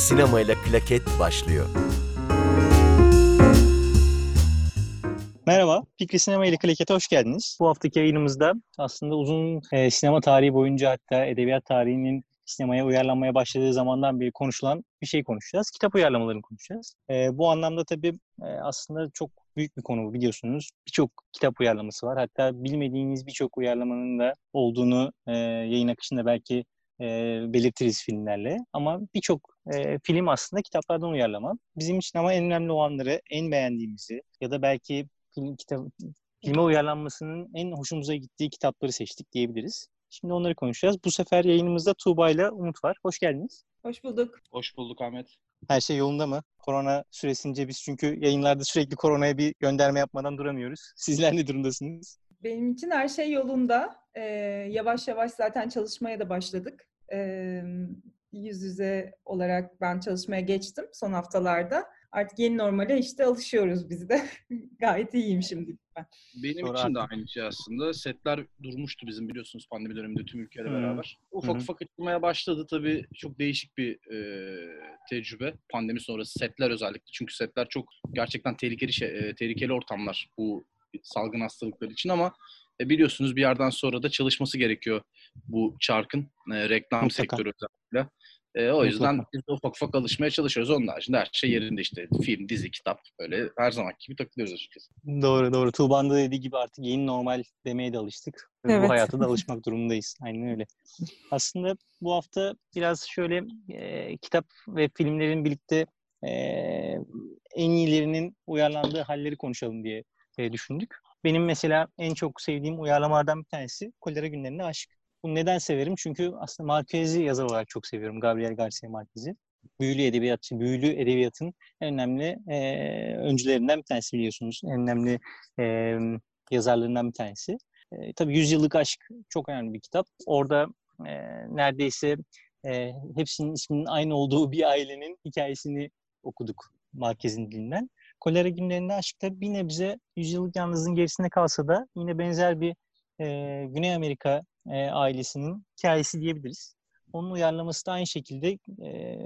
Fikri Sinema ile Klaket başlıyor. Merhaba, Fikri Sinema ile Klaket'e hoş geldiniz. Bu haftaki yayınımızda aslında uzun e, sinema tarihi boyunca hatta edebiyat tarihinin sinemaya uyarlanmaya başladığı zamandan beri konuşulan bir şey konuşacağız. Kitap uyarlamalarını konuşacağız. E, bu anlamda tabii e, aslında çok büyük bir konu biliyorsunuz. Birçok kitap uyarlaması var. Hatta bilmediğiniz birçok uyarlamanın da olduğunu e, yayın akışında belki e, belirtiriz filmlerle. Ama birçok e, film aslında kitaplardan uyarlama. Bizim için ama en önemli olanları, en beğendiğimizi ya da belki film kitap filme uyarlanmasının en hoşumuza gittiği kitapları seçtik diyebiliriz. Şimdi onları konuşacağız. Bu sefer yayınımızda Tuğba ile Umut var. Hoş geldiniz. Hoş bulduk. Hoş bulduk Ahmet. Her şey yolunda mı? Korona süresince biz çünkü yayınlarda sürekli koronaya bir gönderme yapmadan duramıyoruz. Sizler ne durumdasınız? Benim için her şey yolunda. Ee, yavaş yavaş zaten çalışmaya da başladık. Ee, yüz yüze olarak ben çalışmaya geçtim son haftalarda. Artık yeni normale işte alışıyoruz biz de. Gayet iyiyim şimdi ben. Benim Sonra için de aynı şey aslında. Setler durmuştu bizim biliyorsunuz pandemi döneminde tüm ülkeyle Hı. beraber. Ufak Hı. ufak açılmaya başladı. Tabii çok değişik bir e, tecrübe. Pandemi sonrası setler özellikle. Çünkü setler çok gerçekten tehlikeli şey, e, tehlikeli ortamlar bu salgın hastalıklar için ama e, biliyorsunuz bir yerden sonra da çalışması gerekiyor bu çarkın e, reklam Mutlaka. sektörü özellikle. E, o yüzden Mutlaka. biz de ufak ufak alışmaya çalışıyoruz. Onun haricinde her şey yerinde işte. Film, dizi, kitap böyle her zaman gibi takılıyoruz açıkçası. Doğru doğru. Tuğba'nın da dediği gibi artık yeni normal demeye de alıştık. Ve Evet. Bu hayata da alışmak durumundayız. Aynen öyle. Aslında bu hafta biraz şöyle e, kitap ve filmlerin birlikte e, en iyilerinin uyarlandığı halleri konuşalım diye e, düşündük. Benim mesela en çok sevdiğim uyarlamalardan bir tanesi Kolera Günlerine Aşık. Bunu neden severim? Çünkü aslında Marquez'i yazar olarak çok seviyorum. Gabriel Garcia Marquez'i. Büyülü edebiyatçı, büyülü edebiyatın en önemli e, öncülerinden bir tanesi biliyorsunuz. En önemli e, yazarlarından bir tanesi. E, tabii Yüzyıllık Aşk çok önemli bir kitap. Orada e, neredeyse e, hepsinin isminin aynı olduğu bir ailenin hikayesini okuduk Marquez'in dilinden. Kolera Günlerinde Aşk'ta bir nebze Yüzyıllık Yalnızlığın gerisinde kalsa da yine benzer bir e, Güney Amerika e, ailesinin hikayesi diyebiliriz. Onun uyarlaması da aynı şekilde e,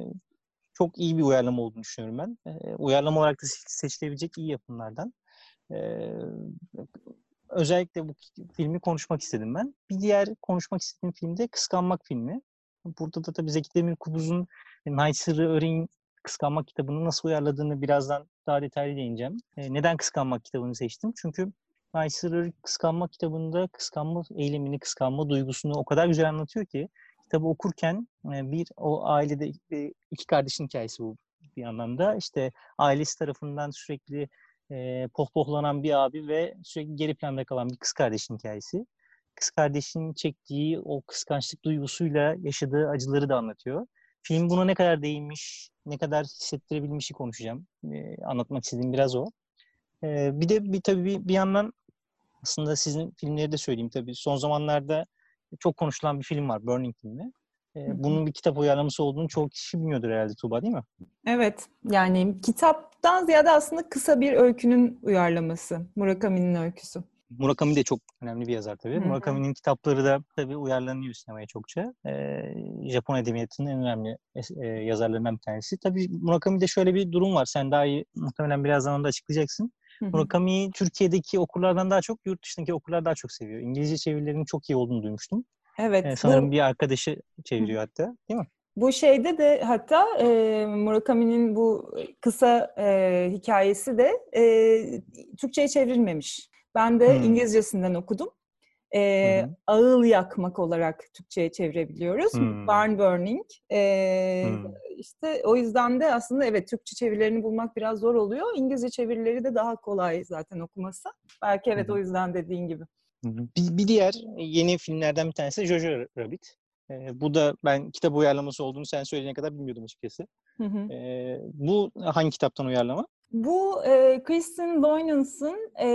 çok iyi bir uyarlama olduğunu düşünüyorum ben. E, uyarlama olarak da se- seçilebilecek iyi yapımlardan. E, özellikle bu filmi konuşmak istedim ben. Bir diğer konuşmak istediğim film de Kıskanmak filmi. Burada da tabii Zeki Demirkubuz'un Naysır'ı Öreyim Kıskanmak kitabını nasıl uyarladığını birazdan daha detaylı değineceğim. E, neden Kıskanmak kitabını seçtim? Çünkü Naysır'ı Kıskanmak kitabında kıskanma eylemini, kıskanma duygusunu o kadar güzel anlatıyor ki kitabı okurken e, bir o ailede iki kardeşin hikayesi bu bir anlamda. İşte ailesi tarafından sürekli e, pohpohlanan bir abi ve sürekli geri planda kalan bir kız kardeşin hikayesi. Kız kardeşinin çektiği o kıskançlık duygusuyla yaşadığı acıları da anlatıyor. Film buna ne kadar değinmiş, ne kadar hissettirebilmişi konuşacağım. E, anlatmak istediğim biraz o. E, bir de bir tabii bir, bir yandan aslında sizin filmleri de söyleyeyim tabii. Son zamanlarda çok konuşulan bir film var, Burning filmi. E, hı. bunun bir kitap uyarlaması olduğunu çoğu kişi bilmiyordur herhalde Tuğba değil mi? Evet, yani kitaptan ziyade aslında kısa bir öykünün uyarlaması. Murakami'nin öyküsü. Murakami de çok önemli bir yazar tabii. Murakami'nin kitapları da tabii uyarlanıyor sinemaya çokça. Ee, Japon edebiyatının en önemli e, yazarlarından bir tanesi. Tabii Murakami'de şöyle bir durum var. Sen daha iyi muhtemelen birazdan onu da açıklayacaksın. Hı hı. Murakami'yi Türkiye'deki okurlardan daha çok yurt dışındaki okurlar daha çok seviyor. İngilizce çevirilerinin çok iyi olduğunu duymuştum. Evet, Ee, sanırım bu, bir arkadaşı çeviriyor hatta değil mi? bu şeyde de hatta e, Murakami'nin bu kısa e, hikayesi de e, Türkçe'ye çevrilmemiş. Ben de Hmm. İngilizcesinden okudum. E, Hı hı. ağıl yakmak olarak Türkçe'ye çevirebiliyoruz. Hmm. Barn burning. E, Hmm. İşte o yüzden de aslında evet Türkçe çevirilerini bulmak biraz zor oluyor. İngilizce çevirileri de daha kolay zaten okuması. Belki evet hı. o yüzden dediğin gibi. Bir, bir diğer yeni filmlerden bir tanesi Jojo Rabbit. Ee, bu da ben kitap uyarlaması olduğunu sen söyleyene kadar bilmiyordum açıkçası. Hı hı. Ee, bu hangi kitaptan uyarlama? Bu e, Kristen Loynans'ın e,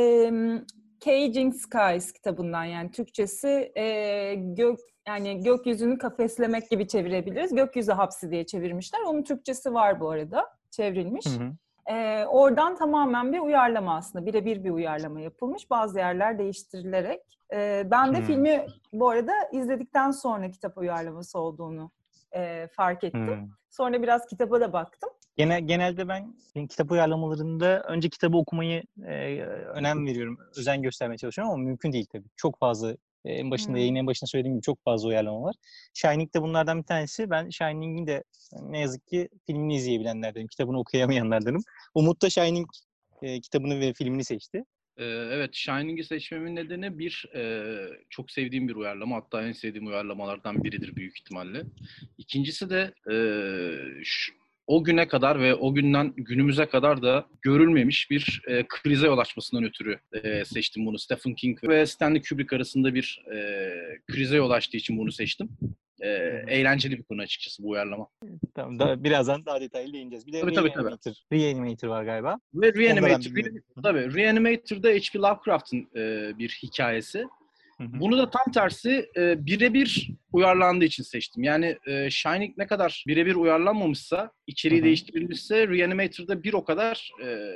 Caging Skies kitabından yani Türkçesi e, gök yani gökyüzünü kafeslemek gibi çevirebiliriz. Gökyüzü hapsi diye çevirmişler. Onun Türkçesi var bu arada çevrilmiş. Hı hı. Ee, oradan tamamen bir uyarlama aslında. Birebir bir uyarlama yapılmış. Bazı yerler değiştirilerek. Ee, ben de Hmm. filmi bu arada izledikten sonra kitap uyarlaması olduğunu e, fark ettim. Hmm. Sonra biraz kitaba da baktım. Gene, genelde ben kitap uyarlamalarında önce kitabı okumayı e, önem veriyorum. Özen göstermeye çalışıyorum ama mümkün değil tabii. Çok fazla en başında Hmm. yayının en başında söylediğim gibi çok fazla uyarlama var. Shining de bunlardan bir tanesi. Ben Shining'in de ne yazık ki filmini izleyebilenlerdenim. Kitabını okuyamayanlardanım. Umut da Shining e, kitabını ve filmini seçti. Evet, Shining'i seçmemin nedeni bir, çok sevdiğim bir uyarlama. Hatta en sevdiğim uyarlamalardan biridir büyük ihtimalle. İkincisi de e, ş- o güne kadar ve o günden günümüze kadar da görülmemiş bir krize yol açmasından ötürü seçtim bunu. Stephen King ve Stanley Kubrick arasında bir krize yol açtığı için bunu seçtim. E, eğlenceli bir konu açıkçası bu uyarlama. Tamam, da, birazdan daha detaylı değineceğiz. Bir de Tabii, tabii, tabii. Reanimator. Reanimator var galiba. Ve Reanimator, bilmiyorum. tabii Reanimator'da H.P. Lovecraft'ın e, bir hikayesi. Bunu da tam tersi e, birebir uyarlandığı için seçtim. Yani e, Shining ne kadar birebir uyarlanmamışsa, içeriği Hı hı. değiştirilmişse Reanimator'da bir o kadar e,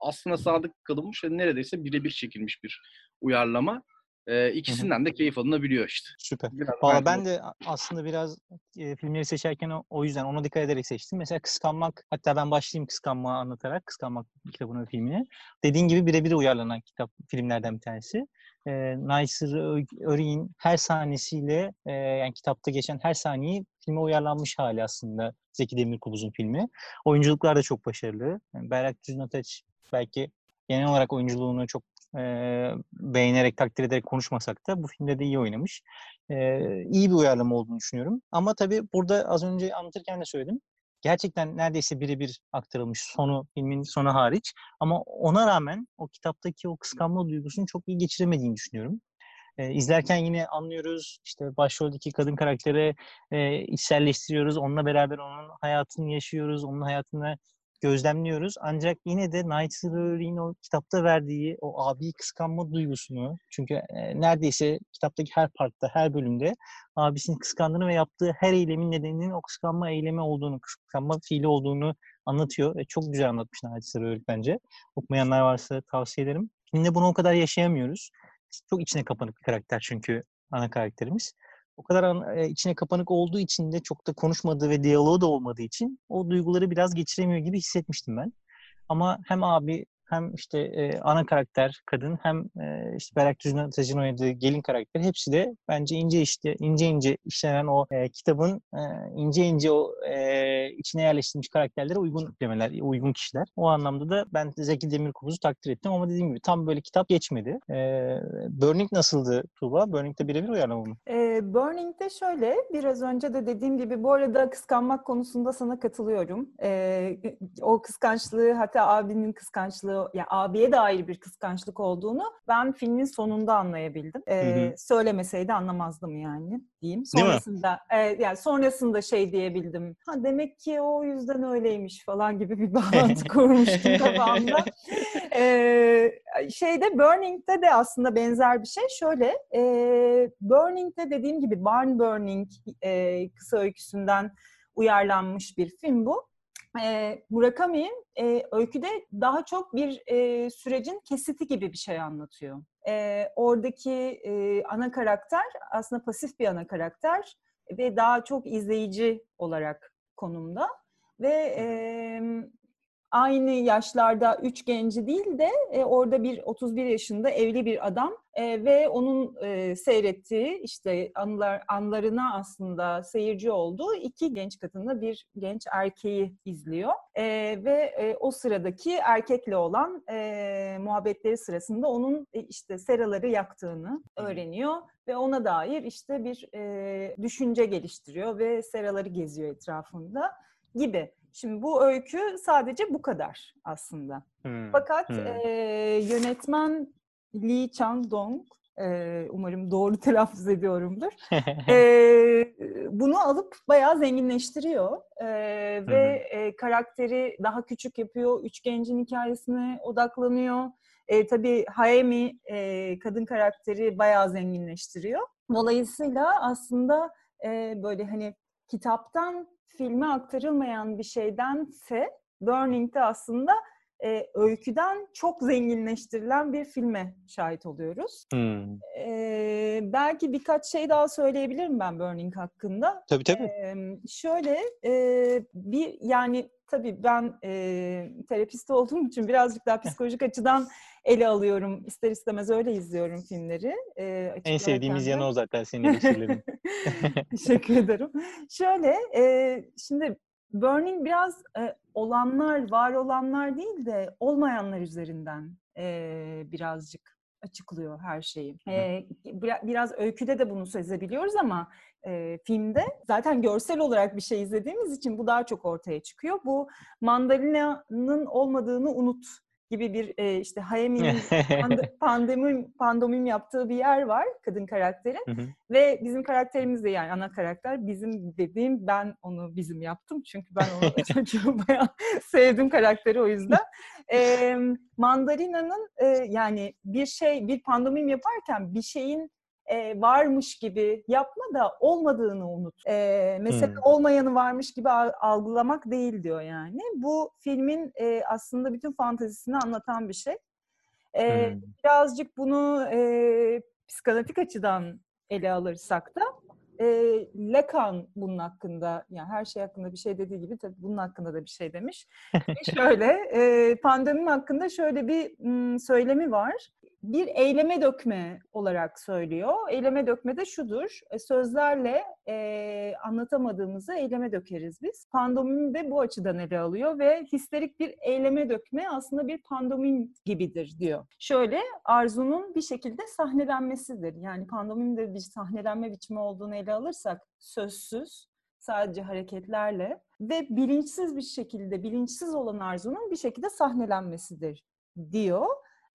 aslına sadık kalınmış ve neredeyse birebir çekilmiş bir uyarlama. E, ikisinden de keyif alınabiliyor işte. Süper. Biraz ben de aslında biraz e, filmleri seçerken o, o yüzden ona dikkat ederek seçtim. Mesela Kıskanmak, hatta ben başlayayım Kıskanmağı anlatarak, Kıskanmak kitabını ve filmini. Dediğin gibi birebir uyarlanan kitap, filmlerden bir tanesi. E, Naysır Örik'in her sahnesiyle, e, yani kitapta geçen her saniyeyi filme uyarlanmış hali aslında Zeki Demirkubuz'un filmi. Oyunculuklar da çok başarılı. Yani Berrak Düznataç belki genel olarak oyunculuğunu çok e, beğenerek, takdir ederek konuşmasak da bu filmde de iyi oynamış. E, iyi bir uyarlama olduğunu düşünüyorum. Ama tabii burada az önce anlatırken de söyledim. Gerçekten neredeyse birebir aktarılmış sonu, filmin sonu hariç. Ama ona rağmen o kitaptaki o kıskanma duygusunu çok iyi geçiremediğini düşünüyorum. E, izlerken yine anlıyoruz. işte başroldeki kadın karaktere e, içselleştiriyoruz. Onunla beraber onun hayatını yaşıyoruz. Onun hayatını gözlemliyoruz. Ancak yine de Night Shyamalan'ın o kitapta verdiği o abiyi kıskanma duygusunu çünkü e, neredeyse kitaptaki her partta, her bölümde abisini kıskandığını ve yaptığı her eylemin nedeninin o kıskanma eylemi olduğunu, kıskanma fiili olduğunu anlatıyor ve çok güzel anlatmış Night Shyamalan bence. Okumayanlar varsa tavsiye ederim. Filmde bunu o kadar yaşayamıyoruz. Çok içine kapanık bir karakter çünkü ana karakterimiz. O kadar an- e, içine kapanık olduğu için de çok da konuşmadığı ve diyaloğu da olmadığı için o duyguları biraz geçiremiyor gibi hissetmiştim ben. Ama hem abi hem işte e, ana karakter kadın hem e, işte Berrak Düzmetaş'ın oynadığı gelin karakter hepsi de bence ince işte ince ince işlenen o e, kitabın e, ince ince o e, içine yerleştirilmiş karakterlere uygun tiplemeler, uygun kişiler. O anlamda da ben Zeki Demirkubuz'u takdir ettim ama dediğim gibi tam böyle kitap geçmedi. E, Burning nasıldı Tuğba? Burning'de birebir uyarlama mı? Ee, Burning'de şöyle, biraz önce de dediğim gibi bu arada kıskanmak konusunda sana katılıyorum. Ee, o kıskançlığı hatta abinin kıskançlığı, yani abiye dair bir kıskançlık olduğunu ben filmin sonunda anlayabildim. Ee, Hı hı. Söylemeseydi anlamazdım yani diyeyim. Sonrasında, e, yani sonrasında şey diyebildim. Ha demek ki o yüzden öyleymiş falan gibi bir bağlantı kurmuştum kafamda. Ee, şeyde Burning'de de aslında benzer bir şey. Şöyle, e, Burning'de dediğim gibi Barn Burning e, kısa öyküsünden uyarlanmış bir film bu. E, Murakami e, öyküde daha çok bir e, sürecin kesiti gibi bir şey anlatıyor. E, oradaki e, ana karakter aslında pasif bir ana karakter ve daha çok izleyici olarak konumda ve e, aynı yaşlarda üç genci değil de e, orada bir 31 yaşında evli bir adam e, ve onun e, seyrettiği işte anılar anlarına aslında seyirci olduğu iki genç kadınla bir genç erkeği izliyor E, ve e, o sıradaki erkekle olan e, muhabbetleri sırasında onun e, işte seraları yaktığını öğreniyor ve ona dair işte bir e, düşünce geliştiriyor ve seraları geziyor etrafında gibi. Şimdi bu öykü sadece bu kadar aslında. Hmm. Fakat Hmm. e, yönetmen Lee Chang-dong, e, umarım doğru telaffuz ediyorumdur, e, bunu alıp bayağı zenginleştiriyor E, ve e, karakteri daha küçük yapıyor, üç gencin hikayesine odaklanıyor. E, tabii Hayemi e, kadın karakteri bayağı zenginleştiriyor. Dolayısıyla aslında e, böyle hani kitaptan filme aktarılmayan bir şeydense Burning'de aslında e, öyküden çok zenginleştirilen bir filme şahit oluyoruz. Hmm. E, belki birkaç şey daha söyleyebilirim ben Burning hakkında. Tabii tabii. E, şöyle e, bir yani tabii ben e, terapist olduğum için birazcık daha psikolojik açıdan ele alıyorum. İster istemez öyle izliyorum filmleri. E, en sevdiğimiz yanı o zaten senin eleştirilerin. Teşekkür ederim. Şöyle, e, şimdi Burning biraz e, olanlar, var olanlar değil de olmayanlar üzerinden e, birazcık açıklıyor her şeyi. E, biraz öyküde de bunu sezebiliyoruz ama e, filmde zaten görsel olarak bir şey izlediğimiz için bu daha çok ortaya çıkıyor. Bu mandalina'nın olmadığını unut gibi bir e, işte Hayami'nin pandemim pandomim yaptığı bir yer var kadın karakteri ve bizim karakterimiz de yani ana karakter bizim dediğim ben onu bizim yaptım çünkü ben onu çocuğu bayağı sevdim karakteri o yüzden. E, Mandarina'nın e, yani bir şey bir pandomim yaparken bir şeyin e, varmış gibi yapma da olmadığını unut. E, mesela hmm. olmayanı varmış gibi algılamak değil diyor yani. Bu filmin e, aslında bütün fantezisini anlatan bir şey. E, hmm. Birazcık bunu e, psikanalitik açıdan ele alırsak da e, Lacan bunun hakkında yani her şey hakkında bir şey dediği gibi tabii bunun hakkında da bir şey demiş. şöyle e, pandemi hakkında şöyle bir m, söylemi var bir eyleme dökme olarak söylüyor. Eyleme dökme de şudur, e, sözlerle e, anlatamadığımızı eyleme dökeriz biz. Pandomim de bu açıdan ele alıyor ve histerik bir eyleme dökme aslında bir pandomim gibidir diyor. Şöyle, arzunun bir şekilde sahnelenmesidir. Yani pandomim de bir sahnelenme biçimi olduğunu ele alırsak sözsüz, sadece hareketlerle ve bilinçsiz bir şekilde, bilinçsiz olan arzunun bir şekilde sahnelenmesidir diyor.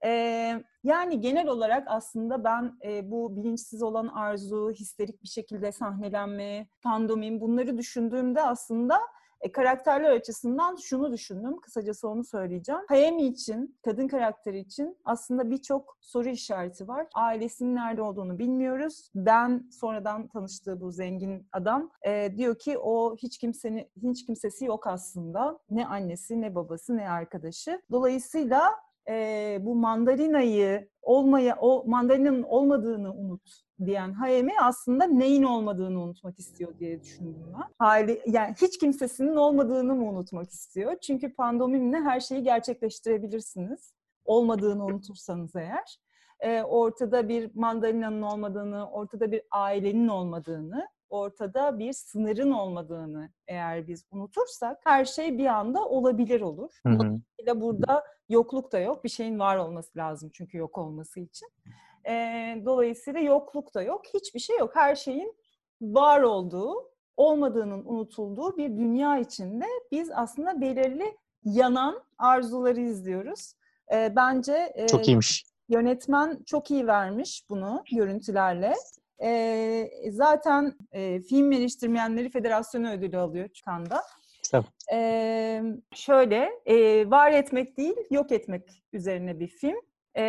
Ee, yani genel olarak aslında ben e, bu bilinçsiz olan arzu, histerik bir şekilde sahnelenme, pandomim bunları düşündüğümde aslında e, karakterler açısından şunu düşündüm. Kısacası onu söyleyeceğim. Hayemi için, kadın karakteri için aslında birçok soru işareti var. Ailesinin nerede olduğunu bilmiyoruz. Ben sonradan tanıştığı bu zengin adam e, diyor ki o hiç kimsenin hiç kimsesi yok aslında. Ne annesi, ne babası, ne arkadaşı. Dolayısıyla e, bu mandalinayı olmaya, o mandalinanın olmadığını unut diyen Hayemi aslında neyin olmadığını unutmak istiyor diye düşündüm ben. Hali, yani hiç kimsesinin olmadığını mı unutmak istiyor? Çünkü pandomimle her şeyi gerçekleştirebilirsiniz. Olmadığını unutursanız eğer. E, ortada bir mandalinanın olmadığını, ortada bir ailenin olmadığını, ortada bir sınırın olmadığını eğer biz unutursak her şey bir anda olabilir olur. Dolayısıyla burada yokluk da yok. Bir şeyin var olması lazım çünkü yok olması için. E, dolayısıyla yokluk da yok. Hiçbir şey yok. Her şeyin var olduğu, olmadığının unutulduğu bir dünya içinde biz aslında belirli yanan arzuları izliyoruz. E, bence e, çok iyiymiş. Yönetmen çok iyi vermiş bunu görüntülerle. E, zaten e, Film Eleştirmenleri Federasyonu ödülü alıyor Çıkan'da. Tabii. E, şöyle, e, var etmek değil, yok etmek üzerine bir film. E,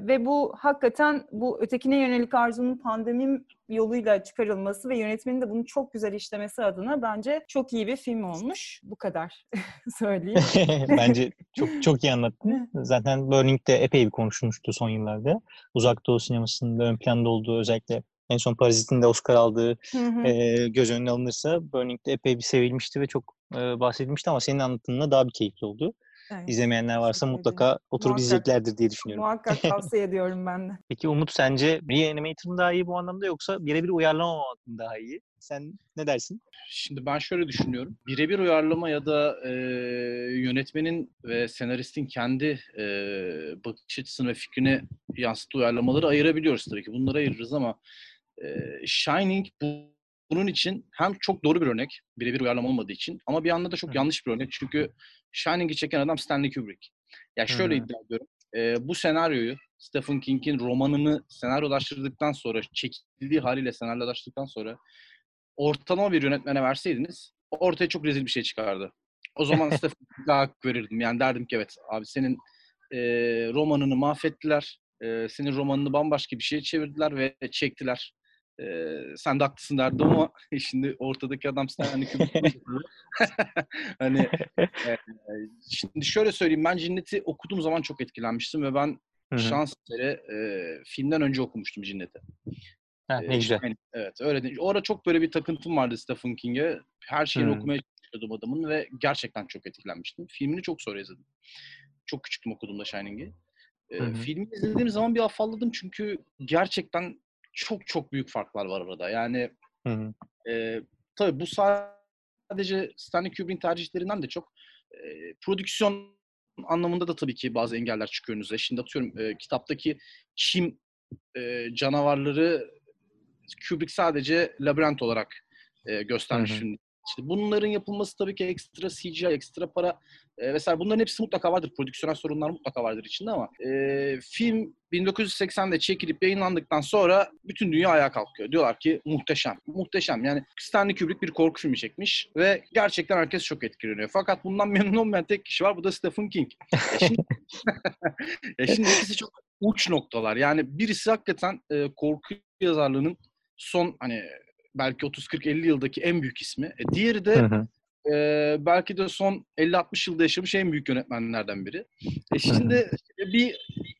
ve bu hakikaten bu ötekine yönelik arzunun pandemi yoluyla çıkarılması ve yönetmenin de bunu çok güzel işlemesi adına bence çok iyi bir film olmuş. Bu kadar söyleyeyim. bence çok çok iyi anlattın. Zaten Burning'de epey bir konuşulmuştu son yıllarda. Uzak Doğu sinemasının ön planda olduğu özellikle en son Parazit'in de Oscar aldığı E, göz önüne alınırsa Burning'de epey bir sevilmişti ve çok e, bahsedilmişti ama senin anlattığında daha bir keyifli oldu. Evet. İzlemeyenler varsa mutlaka oturup Muhakkak. izleyeceklerdir diye düşünüyorum. Muhakkak tavsiye ediyorum ben de. Peki Umut sence Reanimator mı daha iyi bu anlamda yoksa birebir uyarlama mı daha iyi? Sen ne dersin? Şimdi ben şöyle düşünüyorum. Birebir uyarlama ya da e, yönetmenin ve senaristin kendi e, bakış açısını ve fikrini yansıttığı uyarlamaları ayırabiliyoruz tabii ki. Bunları ayırırız ama e, Shining bu, bunun için hem çok doğru bir örnek, birebir uyarlama olmadığı için ama bir anda da çok yanlış bir örnek. Çünkü Shining'i çeken adam Stanley Kubrick. Ya yani şöyle Hı. iddia ediyorum. E, bu senaryoyu Stephen King'in romanını senaryolaştırdıktan sonra, çekildiği haliyle senaryolaştırdıktan sonra ortalama bir yönetmene verseydiniz ortaya çok rezil bir şey çıkardı. O zaman Stephen King'e hak verirdim. Yani derdim ki evet abi senin e, romanını mahvettiler. E, senin romanını bambaşka bir şeye çevirdiler ve çektiler. E, sen de haklısın derdim ama şimdi ortadaki adam Stanley Kubrick. hani e, şimdi şöyle söyleyeyim ben Cinnet'i okuduğum zaman çok etkilenmiştim ve ben Hı hı. şans eseri e, filmden önce okumuştum Cinnet'i. Ha, ne güzel. yani, evet öyle değil. O ara çok böyle bir takıntım vardı Stephen King'e. Her şeyini Hmm. okumaya çalışıyordum adamın ve gerçekten çok etkilenmiştim. Filmini çok sonra izledim. Çok küçüktüm okuduğumda Shining'i. Ee, filmi izlediğim zaman bir afalladım çünkü gerçekten çok çok büyük farklar var arada. Yani Hı hı. e, tabii bu sadece Stanley Kubrick'in tercihlerinden de çok e, prodüksiyon anlamında da tabii ki bazı engeller çıkıyor önünüze. Şimdi atıyorum e, kitaptaki çim e, canavarları Kubrick sadece labirent olarak e, göstermiş Hı hı. filmde. İşte bunların yapılması tabii ki ekstra CGI, ekstra para e, vesaire. Bunların hepsi mutlaka vardır. Prodüksiyonel sorunlar mutlaka vardır içinde ama e, film 1980'de çekilip yayınlandıktan sonra bütün dünya ayağa kalkıyor. Diyorlar ki muhteşem. Muhteşem. Yani Stanley Kubrick bir korku filmi çekmiş ve gerçekten herkes çok etkileniyor. Fakat bundan memnun olmayan tek kişi var. Bu da Stephen King. E şimdi, e şimdi ikisi çok uç noktalar. Yani birisi hakikaten e, korku yazarlığının son hani belki 30-40-50 yıldaki en büyük ismi. E, diğeri de hı. e, belki de son 50-60 yılda yaşamış en büyük yönetmenlerden biri. E şimdi bir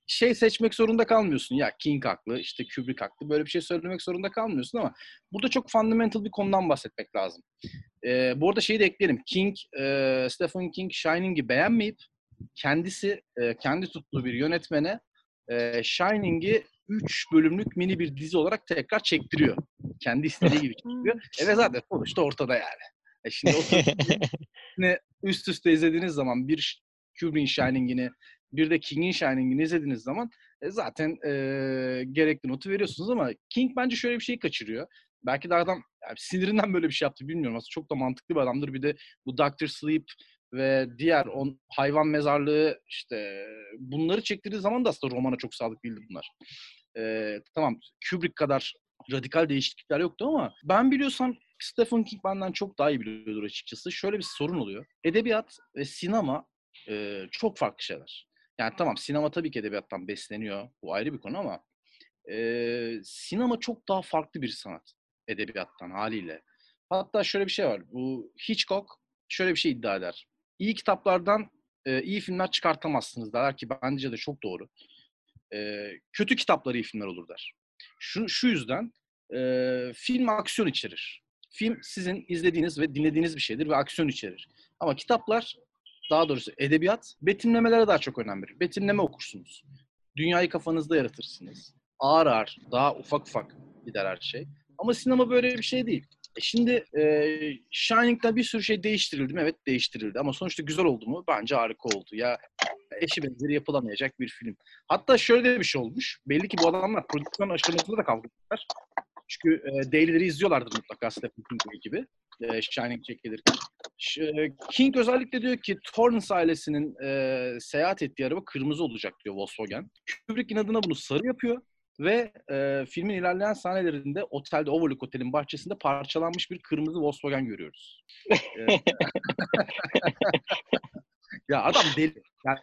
şey seçmek zorunda kalmıyorsun. Ya King haklı, işte Kubrick haklı. Böyle bir şey söylemek zorunda kalmıyorsun ama burada çok fundamental bir konudan bahsetmek lazım. E, bu arada şeyi de ekleyelim. King, e, Stephen King Shining'i beğenmeyip kendisi e, kendi tuttuğu bir yönetmene e, Shining'i 3 bölümlük mini bir dizi olarak tekrar çektiriyor. Kendi istediği gibi çektiriyor. E ve zaten sonuçta ortada yani. E şimdi o üst üste izlediğiniz zaman bir Kubrick'in Shining'ini bir de King'in Shining'ini izlediğiniz zaman e, zaten e, gerekli notu veriyorsunuz ama King bence şöyle bir şey kaçırıyor. Belki de adam yani sinirinden böyle bir şey yaptı bilmiyorum. Aslında çok da mantıklı bir adamdır. Bir de bu Doctor Sleep ve diğer on hayvan mezarlığı işte bunları çektirdiği zaman da aslında romana çok sadık değildi bunlar. Ee, tamam Kubrick kadar radikal değişiklikler yoktu ama ben biliyorsam Stephen King benden çok daha iyi biliyordur açıkçası. Şöyle bir sorun oluyor. Edebiyat ve sinema e, çok farklı şeyler. Yani tamam sinema tabii ki edebiyattan besleniyor. Bu ayrı bir konu ama e, sinema çok daha farklı bir sanat edebiyattan haliyle. Hatta şöyle bir şey var. Bu Hitchcock şöyle bir şey iddia eder. İyi kitaplardan e, iyi filmler çıkartamazsınız derler ki bence de çok doğru. E, kötü kitaplar iyi filmler olur der. Şu, şu yüzden e, film aksiyon içerir. Film sizin izlediğiniz ve dinlediğiniz bir şeydir ve aksiyon içerir. Ama kitaplar, daha doğrusu edebiyat, betimlemelere daha çok önem verir. Betimleme okursunuz. Dünyayı kafanızda yaratırsınız. Ağır ağır, daha ufak ufak gider her şey. Ama sinema böyle bir şey değil. E şimdi e, Shining'da bir sürü şey değiştirildi mi? Evet değiştirildi. Ama sonuçta güzel oldu mu? Bence harika oldu. Ya eşi benzeri yapılamayacak bir film. Hatta şöyle bir şey olmuş. Belli ki bu adamlar prodüksiyon aşamasında da kavga ettiler. Çünkü e, Daily'leri izliyorlardır mutlaka Stephen King gibi. E, Shining çekilirken. Ş- King özellikle diyor ki Torrance ailesinin e, seyahat ettiği araba kırmızı olacak diyor Volkswagen. Kubrick inadına bunu sarı yapıyor. Ve e, filmin ilerleyen sahnelerinde otelde Overlook Otel'in bahçesinde parçalanmış bir kırmızı Volkswagen görüyoruz. Ya adam deli. Yani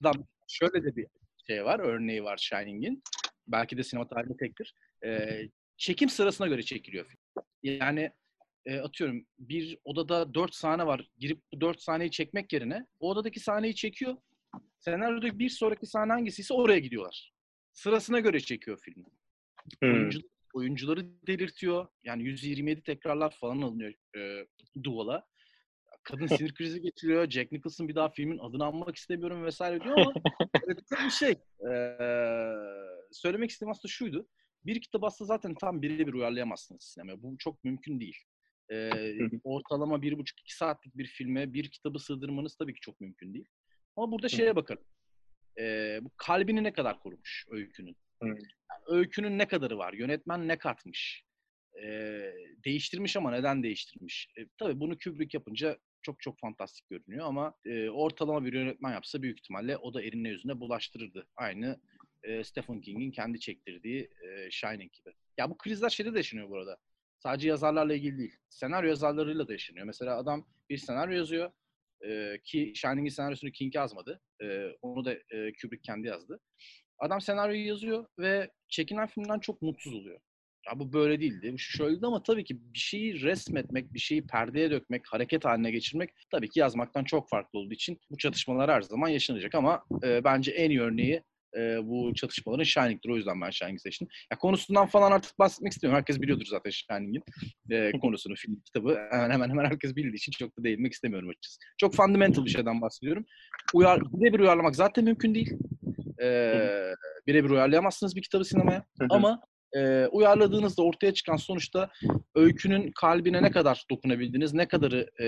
adam. Şöyle de bir şey var, örneği var Shining'in. Belki de sinema tarihinde tektir. E, çekim sırasına göre çekiliyor film. Yani e, atıyorum bir odada dört sahne var. Girip bu dört sahneyi çekmek yerine o odadaki sahneyi çekiyor. Senaryodaki bir sonraki sahne hangisiyse oraya gidiyorlar. Sırasına göre çekiyor filmi. Hmm. Oyuncu, oyuncuları delirtiyor. Yani 127 tekrarlar falan alınıyor e, Duval'a. Kadın sinir krizi geçiriyor. Jack Nicholson bir daha filmin adını anmak istemiyorum vesaire diyor ama evet, bir şey. E, söylemek istediğim aslında şuydu. Bir kitap aslında zaten tam birebir uyarlayamazsınız sinemaya. Bu çok mümkün değil. E, ortalama bir buçuk iki saatlik bir filme bir kitabı sığdırmanız tabii ki çok mümkün değil. Ama burada şeye bakalım. E, bu kalbini ne kadar korumuş öykünün? Yani öykünün ne kadarı var? Yönetmen ne katmış? E, değiştirmiş ama neden değiştirmiş? E, tabii bunu Kubrick yapınca çok çok fantastik görünüyor ama e, ortalama bir yönetmen yapsa büyük ihtimalle o da eline yüzüne bulaştırırdı. Aynı e, Stephen King'in kendi çektirdiği e, Shining gibi. Ya bu krizler şeyde de yaşanıyor bu arada. Sadece yazarlarla ilgili değil. Senaryo yazarlarıyla da yaşanıyor. Mesela adam bir senaryo yazıyor e, ki Shining'in senaryosunu King yazmadı. E, onu da e, Kubrick kendi yazdı. Adam senaryoyu yazıyor ve çekilen filmden çok mutsuz oluyor. ya bu böyle değildi, bu şöyleydi ama tabii ki bir şeyi resmetmek, bir şeyi perdeye dökmek, hareket haline geçirmek tabii ki yazmaktan çok farklı olduğu için bu çatışmalar her zaman yaşanacak ama e, bence en iyi örneği e, bu çatışmaların Shining'dir. O yüzden ben Shining seçtim. Ya konusundan falan artık bahsetmek istemiyorum. Herkes biliyordur zaten Shining'in e, konusunu, film kitabı. Hemen hemen hemen herkes bildiği için çok da değinmek istemiyorum açıkçası. Çok fundamental bir şeyden bahsediyorum. Uyar, birebir uyarlamak zaten mümkün değil. E, birebir uyarlayamazsınız bir kitabı sinemaya. Ama e, uyarladığınızda ortaya çıkan sonuçta öykünün kalbine ne kadar dokunabildiniz, ne kadarı e,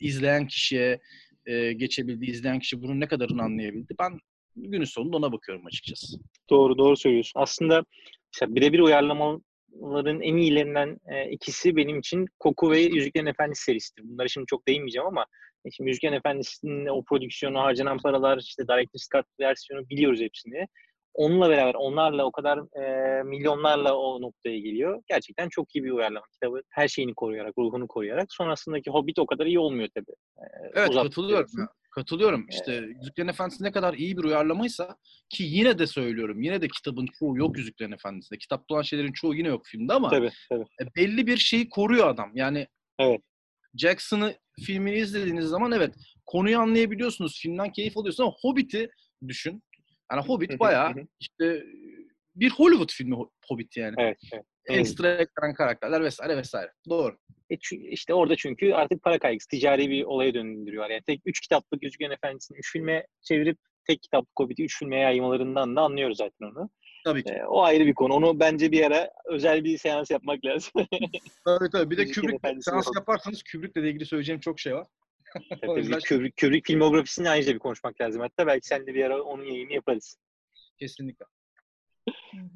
izleyen kişiye e, geçebildi, izleyen kişi bunun ne kadarını anlayabildi. Ben günün sonunda ona bakıyorum açıkçası. Doğru doğru söylüyorsun. Aslında işte birebir uyarlamaların en iyilerinden e, ikisi benim için Koku ve Yüzüklerin Efendisi serisidir. Bunlara şimdi çok değinmeyeceğim ama e, şimdi Yüzüklerin Efendisi'nin o prodüksiyonu, harcanan paralar, işte Director's Cut versiyonu biliyoruz hepsini. Onunla beraber, onlarla o kadar e, milyonlarla o noktaya geliyor. Gerçekten çok iyi bir uyarlama. Kitabı her şeyini koruyarak, ruhunu koruyarak. Sonrasındaki Hobbit o kadar iyi olmuyor tabii. E, Evet uzattıkça katılıyorum. Katılıyorum. İşte Yüzüklerin Efendisi ne kadar iyi bir uyarlamaysa ki yine de söylüyorum. Yine de kitabın çoğu yok Yüzüklerin Efendisi'nde. Kitapta olan şeylerin çoğu yine yok filmde ama Tabii tabii. e, belli bir şeyi koruyor adam. Yani Evet. Jackson'ı filmini izlediğiniz zaman evet konuyu anlayabiliyorsunuz. Filmden keyif alıyorsunuz ama Hobbit'i düşün. Yani Hobbit bayağı işte bir Hollywood filmi Hobbit yani. Evet, evet. Evet. Ekstra ekran karakterler vesaire vesaire. Doğru. E işte orada çünkü artık para kaygısı ticari bir olaya döndürüyor. Yani tek üç kitaplık Yüzüklerin Efendisi'ni üç filme çevirip tek kitaplık Hobbit'i üç filme yaymalarından da anlıyoruz zaten onu. Tabii ki. E, o ayrı bir konu. Onu bence bir ara özel bir seans yapmak lazım. Tabii tabii. Bir de Kubrick seans yaparsanız Kubrick'le de ilgili söyleyeceğim çok şey var. Tabii. yüzden- Kubrick, Kubrick filmografisini ayrıca bir konuşmak lazım. Hatta belki seninle bir ara onun yayını yaparız. Kesinlikle.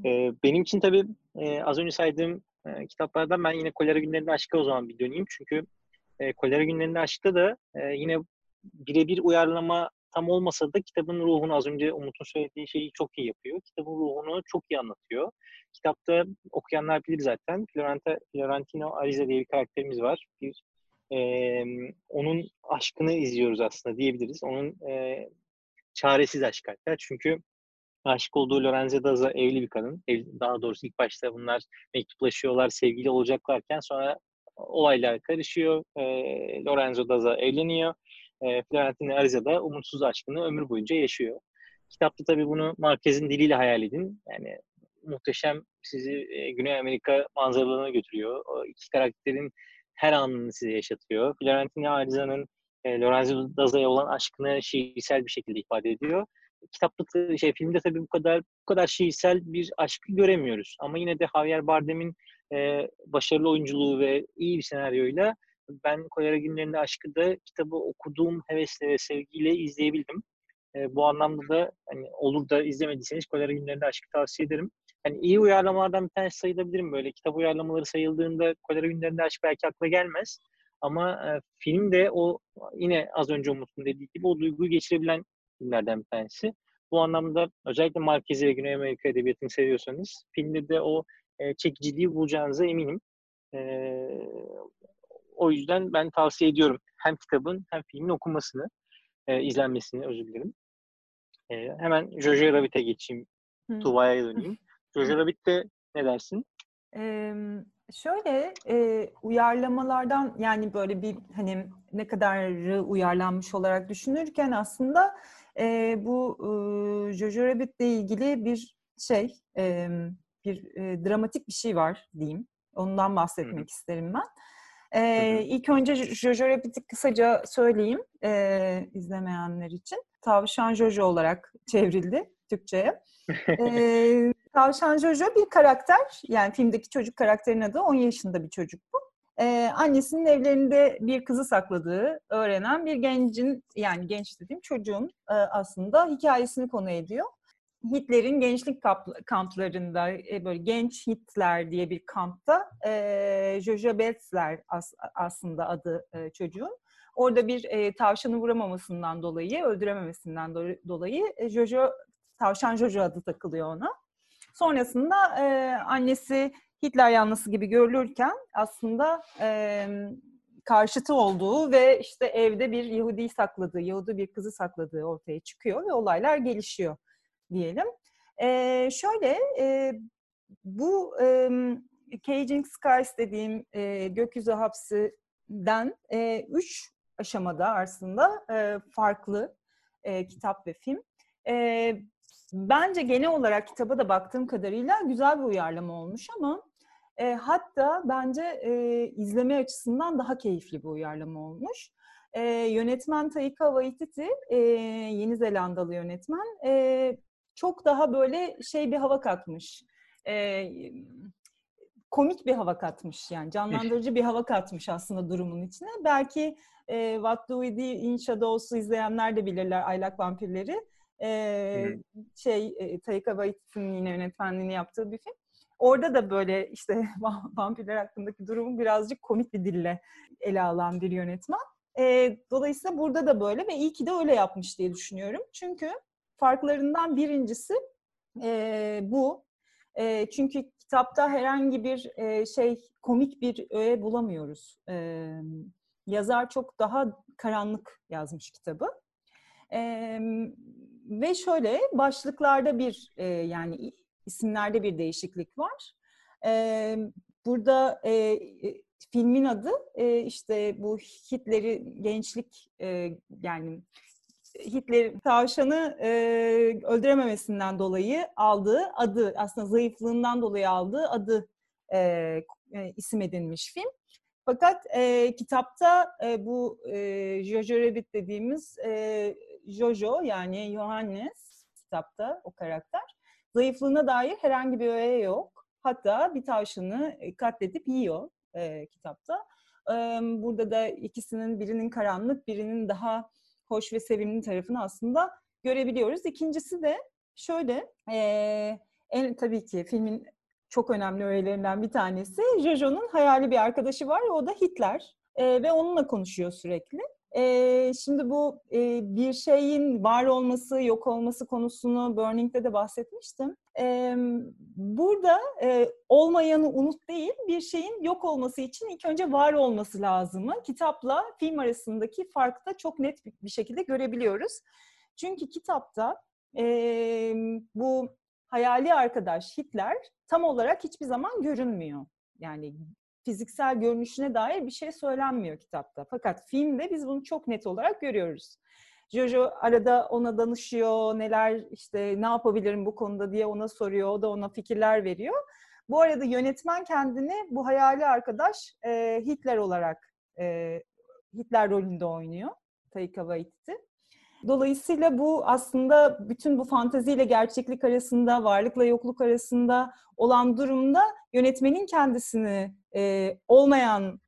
E, benim için tabii e, az önce saydığım e, kitaplardan ben yine Kolera Günlerinde Aşk'a o zaman bir döneyim. Çünkü e, Kolera Günlerinde Aşk'ta da e, yine birebir uyarlama tam olmasa da kitabın ruhunu az önce Umut'un söylediği şeyi çok iyi yapıyor. Kitabın ruhunu çok iyi anlatıyor. Kitapta okuyanlar bilir zaten. Florenta, Florentino Ariza diye bir karakterimiz var. Bir e, onun aşkını izliyoruz aslında diyebiliriz. Onun e, çaresiz aşk hatta. Çünkü aşık olduğu Lorenzo Daza evli bir kadın. Ev, daha doğrusu ilk başta bunlar mektuplaşıyorlar, sevgili olacaklarken sonra olaylar karışıyor. E, Lorenzo Daza evleniyor. E, Florentino Ariza da umutsuz aşkını ömür boyunca yaşıyor. Kitapta tabii bunu Marquez'in diliyle hayal edin. Yani muhteşem sizi e, Güney Amerika manzaralarına götürüyor. O iki karakterin her anını size yaşatıyor. Florentino Ariza'nın e, Lorenzo Daza'ya olan aşkını şiirsel bir şekilde ifade ediyor. Kitapta ta- şey filmde tabii bu kadar bu kadar şiirsel bir aşkı göremiyoruz. Ama yine de Javier Bardem'in e, başarılı oyunculuğu ve iyi bir senaryoyla ben Kolera Günlerinde Aşkı da kitabı okuduğum hevesle ve sevgiyle izleyebildim. E, bu anlamda da hani olur da izlemediyseniz Kolera Günlerinde Aşkı tavsiye ederim. Hani iyi uyarlamalardan bir tanesi sayılabilirim böyle. Kitap uyarlamaları sayıldığında Kolera Günlerinde Aşk belki akla gelmez. Ama e, film de o yine az önce Umut'un dediği gibi o duyguyu geçirebilen filmlerden bir tanesi. Bu anlamda özellikle Marquez'i ve Güney Amerika edebiyatını seviyorsanız filmde de o e, çekiciliği bulacağınıza eminim. E, o yüzden ben tavsiye ediyorum hem kitabın hem filmin okunmasını, e, izlenmesini özür dilerim. E, hemen Jojo Rabbit'e geçeyim. Tuva'ya döneyim. Jojo Rabbit'te ne dersin? Eee, şöyle e, uyarlamalardan yani böyle bir hani ne kadar uyarlanmış olarak düşünürken aslında e, bu e, Jojo Rabbit'le ilgili bir şey e, bir e, dramatik bir şey var diyeyim. Ondan bahsetmek isterim ben. E, ilk önce Jojo Rabbit'i kısaca söyleyeyim e, izlemeyenler için. Tavşan Jojo olarak çevrildi Türkçe'ye. Ee, Tavşan Jojo bir karakter. Yani filmdeki çocuk karakterin adı 10 yaşında bir çocuk bu. Annesinin evlerinde bir kızı sakladığı öğrenen bir gencin yani genç dediğim çocuğun e, aslında hikayesini konu ediyor. Hitler'in gençlik kamp- kamplarında e, böyle genç Hitler diye bir kampta e, Jojo Betzler as- aslında adı e, çocuğun. Orada bir e, tavşanı vuramamasından dolayı, öldürememesinden do- dolayı e, Jojo Tavşan Jojo adı takılıyor ona. Sonrasında e, annesi Hitler yanlısı gibi görülürken aslında e, karşıtı olduğu ve işte evde bir Yahudi sakladığı, Yahudi bir kızı sakladığı ortaya çıkıyor ve olaylar gelişiyor diyelim. E, şöyle e, bu e, Caging Skies dediğim e, gökyüzü hapsinden e, üç aşamada aslında e, farklı e, kitap ve film. E, bence genel olarak kitaba da baktığım kadarıyla güzel bir uyarlama olmuş ama e, hatta bence e, izleme açısından daha keyifli bir uyarlama olmuş. E, yönetmen Taika Waititi, e, Yeni Zelandalı yönetmen, e, çok daha böyle şey bir hava katmış. E, komik bir hava katmış yani canlandırıcı bir hava katmış aslında durumun içine. Belki e, What Do We Do in Shadows'u izleyenler de bilirler Aylak Vampirleri. E, şey e, Taika Waititi'nin yine yönetmenliğini yaptığı bir film. Orada da böyle işte vampirler hakkındaki durumu birazcık komik bir dille ele alan bir yönetmen. E, dolayısıyla burada da böyle ve iyi ki de öyle yapmış diye düşünüyorum. Çünkü farklarından birincisi e, bu. E, çünkü kitapta herhangi bir e, şey komik bir öğe bulamıyoruz. E, yazar çok daha karanlık yazmış kitabı. E, ve şöyle başlıklarda bir e, yani isimlerde bir değişiklik var. E, burada e, filmin adı e, işte bu Hitler'i gençlik e, yani Hitler tavşanı e, öldürememesinden dolayı aldığı adı aslında zayıflığından dolayı aldığı adı e, e, isim edilmiş film. Fakat e, kitapta e, bu e, Jojo Rabbit dediğimiz e, Jojo yani Johannes kitapta o karakter zayıflığına dair herhangi bir öğe yok. Hatta bir tavşanı katledip yiyor e, kitapta. E, burada da ikisinin birinin karanlık, birinin daha hoş ve sevimli tarafını aslında görebiliyoruz. İkincisi de şöyle, e, en tabii ki filmin çok önemli öğelerinden bir tanesi Jojo'nun hayali bir arkadaşı var. O da Hitler e, ve onunla konuşuyor sürekli. Şimdi bu bir şeyin var olması, yok olması konusunu Burning'de de bahsetmiştim. Burada olmayanı unut değil, bir şeyin yok olması için ilk önce var olması lazımı kitapla film arasındaki farkı da çok net bir şekilde görebiliyoruz. Çünkü kitapta bu hayali arkadaş Hitler tam olarak hiçbir zaman görünmüyor. Yani fiziksel görünüşüne dair bir şey söylenmiyor kitapta. Fakat filmde biz bunu çok net olarak görüyoruz. Jojo arada ona danışıyor, neler işte ne yapabilirim bu konuda diye ona soruyor, o da ona fikirler veriyor. Bu arada yönetmen kendini bu hayali arkadaş e, Hitler olarak e, Hitler rolünde oynuyor. Taika Waititi. Dolayısıyla bu aslında bütün bu fanteziyle gerçeklik arasında, varlıkla yokluk arasında olan durumda yönetmenin kendisini e, olmayan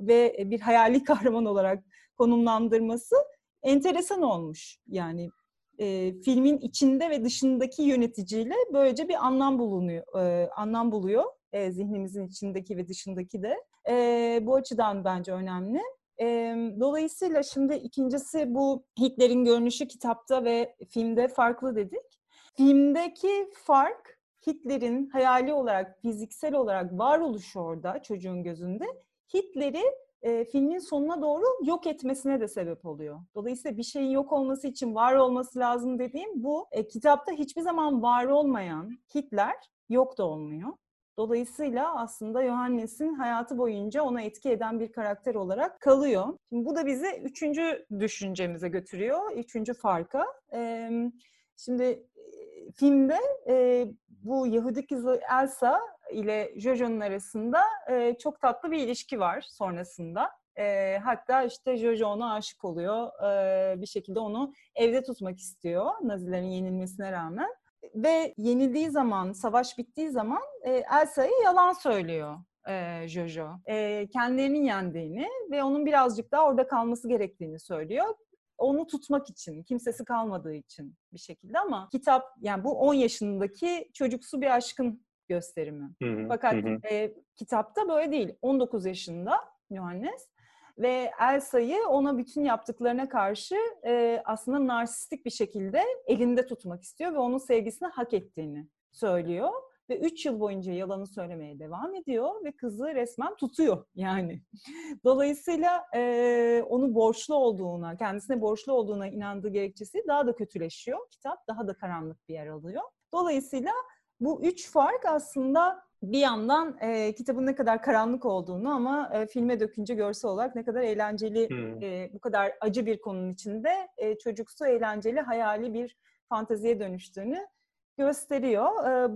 ve bir hayali kahraman olarak konumlandırması enteresan olmuş. Yani e, filmin içinde ve dışındaki yöneticiyle böylece bir anlam bulunuyor, e, anlam buluyor e, zihnimizin içindeki ve dışındaki de. E, bu açıdan bence önemli. E, dolayısıyla şimdi ikincisi bu Hitler'in görünüşü kitapta ve filmde farklı dedik. Filmdeki fark Hitler'in hayali olarak, fiziksel olarak varoluşu orada çocuğun gözünde Hitler'i e, filmin sonuna doğru yok etmesine de sebep oluyor. Dolayısıyla bir şeyin yok olması için var olması lazım dediğim bu. E, kitapta hiçbir zaman var olmayan Hitler yok da olmuyor. Dolayısıyla aslında Johannes'in hayatı boyunca ona etki eden bir karakter olarak kalıyor. Şimdi bu da bizi üçüncü düşüncemize götürüyor, üçüncü farka. Şimdi filmde bu Yahudi kızı Elsa ile Jojo'nun arasında çok tatlı bir ilişki var sonrasında. Hatta işte Jojo ona aşık oluyor. Bir şekilde onu evde tutmak istiyor Nazilerin yenilmesine rağmen ve yenildiği zaman, savaş bittiği zaman e, Elsa'ya yalan söylüyor e, Jojo. E, kendilerinin yendiğini ve onun birazcık daha orada kalması gerektiğini söylüyor. Onu tutmak için, kimsesi kalmadığı için bir şekilde ama kitap, yani bu 10 yaşındaki çocuksu bir aşkın gösterimi. Hı hı, Fakat hı. E, kitapta böyle değil. 19 yaşında Johannes ve Elsa'yı ona bütün yaptıklarına karşı e, aslında narsistik bir şekilde elinde tutmak istiyor ve onun sevgisini hak ettiğini söylüyor. Ve üç yıl boyunca yalanı söylemeye devam ediyor ve kızı resmen tutuyor yani. Dolayısıyla e, onu borçlu olduğuna, kendisine borçlu olduğuna inandığı gerekçesi daha da kötüleşiyor. Kitap daha da karanlık bir yer alıyor. Dolayısıyla Bu üç fark aslında bir yandan e, kitabın ne kadar karanlık olduğunu ama e, filme dökünce görsel olarak ne kadar eğlenceli, Hmm. e, bu kadar acı bir konunun içinde e, çocuksu eğlenceli, hayali bir fanteziye dönüştüğünü gösteriyor. E,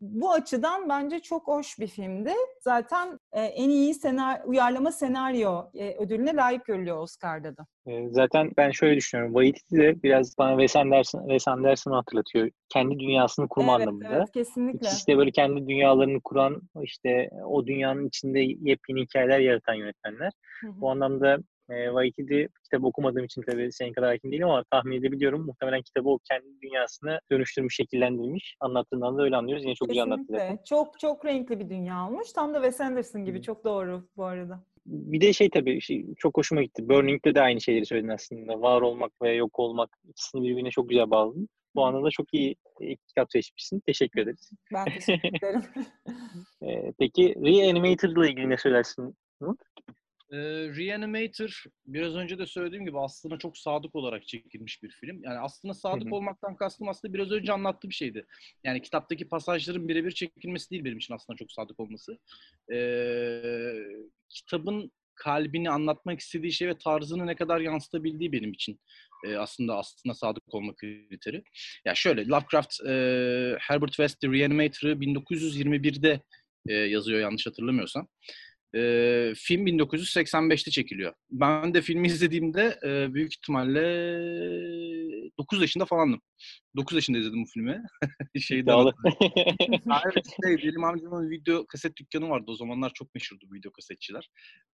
bu açıdan bence çok hoş bir filmdi. Zaten e, en iyi senar uyarlama senaryo e, ödülüne layık görülüyor Oscar'da da. Ee, Zaten ben şöyle düşünüyorum. Waititi de biraz bana Wes Anderson, Wes Anderson'ı hatırlatıyor. Kendi dünyasını kurma evet, anlamında. evet, kesinlikle. İkisi de böyle kendi dünyalarını kuran, işte o dünyanın içinde yepyeni hikayeler yaratan yönetmenler. Hı hı. Bu anlamda e, Waititi kitap okumadığım için tabii senin kadar hakim değilim ama tahmin edebiliyorum. Muhtemelen kitabı o kendi dünyasını dönüştürmüş, şekillendirmiş. Anlattığından da öyle anlıyoruz. Yine çok güzel anlattı. Kesinlikle. Çok çok renkli bir dünya olmuş. Tam da Wes Anderson gibi. Çok doğru bu arada. Bir de şey tabii şey, çok hoşuma gitti. Burning'de de aynı şeyleri söyledin aslında. Var olmak ve yok olmak ikisini birbirine çok güzel bağladın. Bu anlamda çok iyi e, kitap seçmişsin. Teşekkür ederiz. Ben teşekkür ederim. E, peki Reanimator ile ilgili ne söylersin? Ee, Reanimator biraz önce de söylediğim gibi aslında çok sadık olarak çekilmiş bir film. Yani aslında sadık olmaktan kastım aslında biraz önce anlattığım şeydi. Yani kitaptaki pasajların birebir çekilmesi değil benim için aslında çok sadık olması. Ee, kitabın kalbini anlatmak istediği şey ve tarzını ne kadar yansıtabildiği benim için e, aslında aslında sadık olma kriteri. Ya şöyle Lovecraft e, Herbert West The Reanimator'ı 1921'de e, yazıyor yanlış hatırlamıyorsam. Ee, film 1985'te çekiliyor. Ben de filmi izlediğimde e, büyük ihtimalle 9 yaşında falandım. 9 yaşında izledim bu filmi. Şeyden İddialı. Ha, evet, şey, benim amcamın video kaset dükkanı vardı. O zamanlar çok meşhurdu video kasetçiler.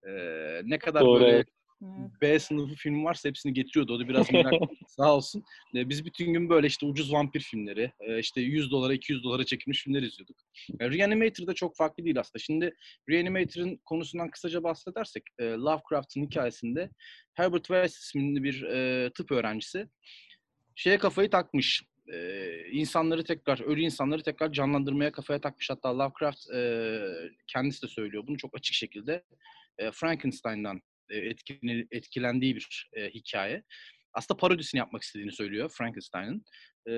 Ee, ne kadar Doğru, böyle evet. B sınıfı film varsa hepsini getiriyordu. O da biraz merak sağ olsun. Ee, biz bütün gün böyle işte ucuz vampir filmleri, e, işte 100 dolara 200 dolara çekilmiş filmler izliyorduk. E, Reanimator da çok farklı değil aslında. Şimdi Reanimator'ın konusundan kısaca bahsedersek, e, Lovecraft'ın hikayesinde Herbert West isminde bir e, tıp öğrencisi şeye kafayı takmış. E, insanları tekrar, ölü insanları tekrar canlandırmaya kafaya takmış. Hatta Lovecraft e, kendisi de söylüyor bunu çok açık şekilde. E, Frankenstein'dan e, etkili, etkilendiği bir e, hikaye. Aslında parodisini yapmak istediğini söylüyor Frankenstein'ın. E,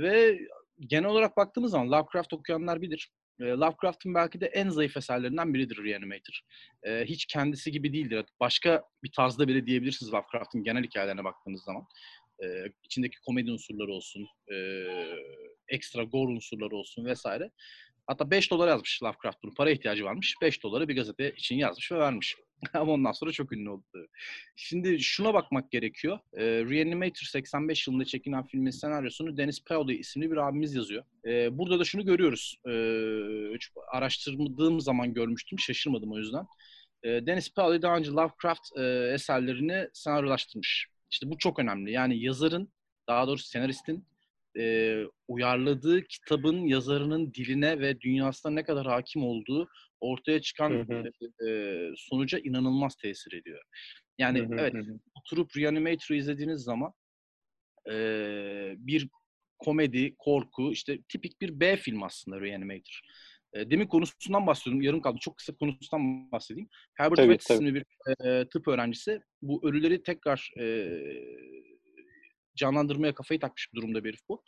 ve genel olarak baktığımız zaman Lovecraft okuyanlar bilir. E, Lovecraft'ın belki de en zayıf eserlerinden biridir Reanimator. E, hiç kendisi gibi değildir. Başka bir tarzda bile diyebilirsiniz Lovecraft'ın genel hikayelerine baktığınız zaman. E, içindeki komedi unsurları olsun, e, ekstra gore unsurları olsun vesaire. Hatta 5 dolar yazmış Lovecraft bunu. Para ihtiyacı varmış. 5 doları bir gazete için yazmış ve vermiş. Ama ondan sonra çok ünlü oldu. Şimdi şuna bakmak gerekiyor. Ee, Reanimator 85 yılında çekilen filmin senaryosunu Dennis Paoli isimli bir abimiz yazıyor. Ee, burada da şunu görüyoruz. Hiç araştırdığım zaman görmüştüm. Şaşırmadım o yüzden. Ee, Dennis Paoli daha önce Lovecraft e, eserlerini senaryolaştırmış. İşte bu çok önemli. Yani yazarın, daha doğrusu senaristin e, uyarladığı kitabın yazarının diline ve dünyasına ne kadar hakim olduğu ortaya çıkan Hı hı. e, sonuca inanılmaz tesir ediyor. Yani Hı hı, evet hı. oturup Reanimator'ı izlediğiniz zaman e, bir komedi, korku, işte tipik bir B film aslında Reanimator. E, demin konusundan bahsediyordum, yarım kaldı. Çok kısa konusundan bahsedeyim. Herbert Tabii, West isimli bir e, tıp öğrencisi bu ölüleri tekrar e, canlandırmaya kafayı takmış bir durumda bir herif bu.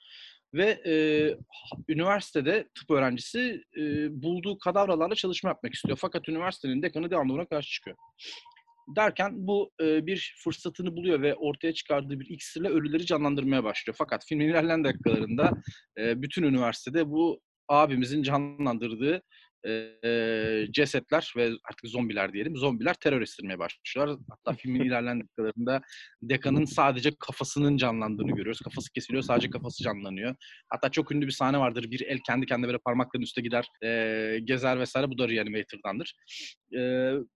Ve e, üniversitede tıp öğrencisi e, bulduğu kadavralarla çalışma yapmak istiyor. Fakat üniversitenin dekanı devamlı ona karşı çıkıyor. Derken bu e, bir fırsatını buluyor ve ortaya çıkardığı bir iksirle ölüleri canlandırmaya başlıyor. Fakat filmin ilerleyen dakikalarında e, bütün üniversitede bu abimizin canlandırdığı e, cesetler ve artık zombiler diyelim, zombiler terör estirmeye başlıyorlar. Hatta filmin ilerleyen dakikalarında dekanın sadece kafasının canlandığını görüyoruz. Kafası kesiliyor, sadece kafası canlanıyor. Hatta çok ünlü bir sahne vardır. Bir el kendi kendine böyle parmakların üstte gider, e, gezer vesaire. Bu da Reanimator'dandır. E,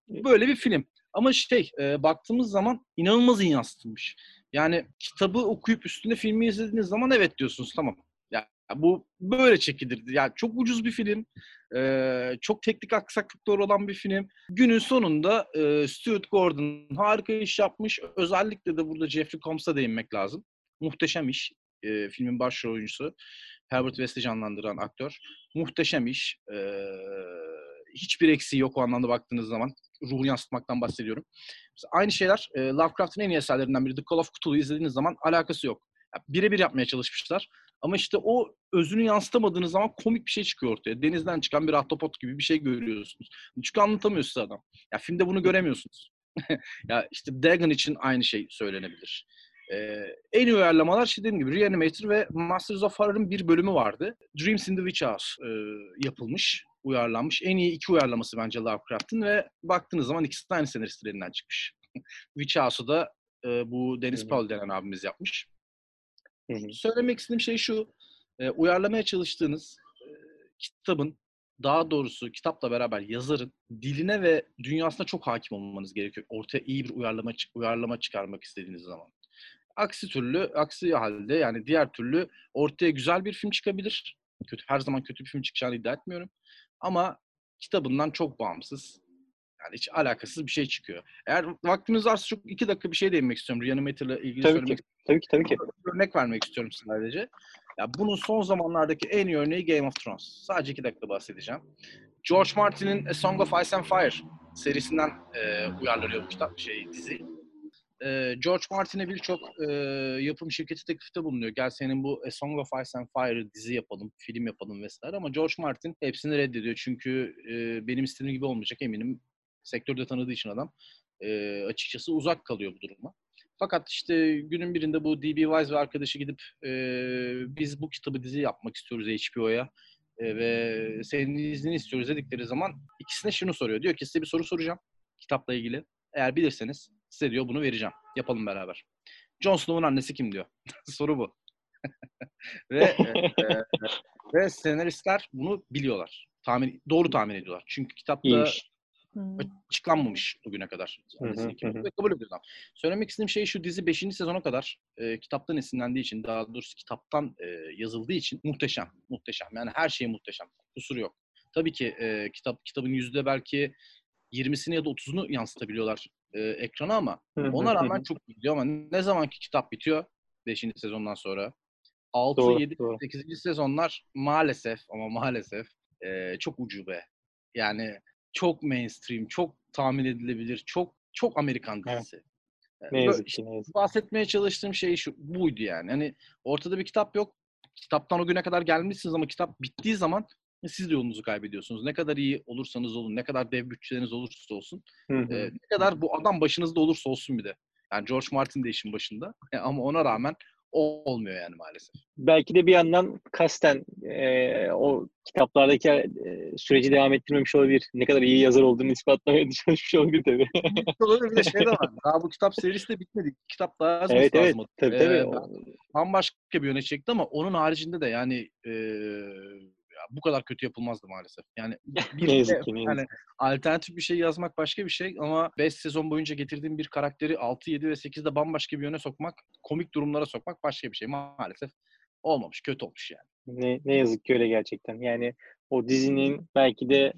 böyle bir film. Ama şey, e, baktığımız zaman inanılmaz iyi yansıtılmış. Yani kitabı okuyup üstünde filmi izlediğiniz zaman evet diyorsunuz tamam. Ya bu böyle çekilirdi. Yani çok ucuz bir film. Ee, çok teknik aksaklıkları olan bir film. Günün sonunda e, Stuart Gordon harika iş yapmış. Özellikle de burada Jeffrey Combs'a değinmek lazım. Muhteşem iş. Ee, filmin başrol oyuncusu. Herbert West'i canlandıran aktör. Muhteşem iş. Ee, hiçbir eksiği yok o anlamda baktığınız zaman. Ruhu yansıtmaktan bahsediyorum. Mesela aynı şeyler e, Lovecraft'ın en iyi eserlerinden biri The Call of Cthulhu'yu izlediğiniz zaman alakası yok. Birebir yapmaya çalışmışlar. Ama işte o özünü yansıtamadığınız zaman komik bir şey çıkıyor ortaya. Denizden çıkan bir ahtapot gibi bir şey görüyorsunuz. Çünkü anlatamıyor size adam. Ya filmde bunu göremiyorsunuz. ya işte Dagon için aynı şey söylenebilir. Ee, en iyi uyarlamalar işte dediğim gibi Reanimator ve Masters of Horror'ın bir bölümü vardı. Dreams in the Witch House e, yapılmış, uyarlanmış. En iyi iki uyarlaması bence Lovecraft'ın ve baktığınız zaman ikisi de aynı senaristler elinden çıkmış. Witch House'u da e, bu Dennis Paul denen abimiz yapmış. Hı hı. Söylemek istediğim şey şu, e, uyarlamaya çalıştığınız e, kitabın, daha doğrusu kitapla beraber yazarın diline ve dünyasına çok hakim olmanız gerekiyor. Ortaya iyi bir uyarlama uyarlama çıkarmak istediğiniz zaman. Aksi türlü, aksi halde yani diğer türlü ortaya güzel bir film çıkabilir. Kötü, her zaman kötü bir film çıkacağını iddia etmiyorum. Ama kitabından çok bağımsız, yani hiç alakasız bir şey çıkıyor. Eğer vaktiniz varsa çok iki dakika bir şey değinmek istiyorum. Reanimator'la ilgili Tabii söylemek ki. Tabii ki tabii ki. örnek vermek istiyorum sadece. Ya bunun son zamanlardaki en iyi örneği Game of Thrones. Sadece iki dakika bahsedeceğim. George Martin'in A Song of Ice and Fire serisinden e, uyarlanıyor bu kitap, şey dizi. E, George Martin'e birçok e, yapım şirketi teklifte bulunuyor. Gel senin bu A Song of Ice and Fire'ı dizi yapalım, film yapalım vesaire. Ama George Martin hepsini reddediyor. Çünkü e, benim istediğim gibi olmayacak eminim. Sektörde tanıdığı için adam e, açıkçası uzak kalıyor bu duruma. Fakat işte günün birinde bu D.B. Wise ve arkadaşı gidip e, biz bu kitabı dizi yapmak istiyoruz HBO'ya e, ve senin iznini istiyoruz dedikleri zaman ikisine şunu soruyor. Diyor ki size bir soru soracağım kitapla ilgili. Eğer bilirseniz size diyor bunu vereceğim. Yapalım beraber. Jon Snow'un annesi kim diyor. Soru bu. ve e, e, ve senaristler bunu biliyorlar. Tahmin doğru tahmin ediyorlar. Çünkü kitapta İyiymiş. Hmm. açıklanmamış bugüne kadar. Annesi kim ve kabul ediyorlar. Söylemek istediğim şey şu dizi 5. sezona kadar e, kitaptan esinlendiği için daha doğrusu kitaptan e, yazıldığı için muhteşem. Muhteşem. Yani her şey muhteşem. Kusuru yok. Tabii ki e, kitap kitabın yüzde belki 20'sini ya da 30'unu yansıtabiliyorlar e, ekrana ama ona rağmen çok iyi gidiyor ama ne zamanki kitap bitiyor 5. sezondan sonra 6, Doğru, 7, doğru. 8. sezonlar maalesef ama maalesef e, çok ucube. Yani çok mainstream, çok tahmin edilebilir, çok çok Amerikan Evet. dizisi. E, Ne yazık ki ne yazık. bahsetmeye çalıştığım şey şu buydu yani. Hani ortada bir kitap yok. Kitaptan o güne kadar gelmişsiniz ama kitap bittiği zaman siz de yolunuzu kaybediyorsunuz. Ne kadar iyi olursanız olun, ne kadar dev bütçeleriniz olursa olsun, e, ne kadar bu adam başınızda olursa olsun bir de. Yani George Martin de işin başında. ama ona rağmen olmuyor yani maalesef. Belki de bir yandan kasten e, o kitaplardaki e, süreci devam ettirmemiş olabilir. Ne kadar iyi yazar olduğunu ispatlamaya çalışmış olabilir tabii. Olabilir bir de şey de var. Daha bu kitap serisi de bitmedi. Kitap daha yazması evet evet. lazım. Tabii Ee, tabii. ben- O- Bambaşka bir yöne çekti ama onun haricinde de yani e, bu kadar kötü yapılmazdı maalesef. Yani bir de- yani alternatif bir şey yazmak başka bir şey ama 5 sezon boyunca getirdiğim bir karakteri 6, 7 ve 8'de bambaşka bir yöne sokmak, komik durumlara sokmak başka bir şey. Maalesef olmamış, kötü olmuş yani. Ne, ne yazık ki öyle gerçekten. Yani o dizinin belki de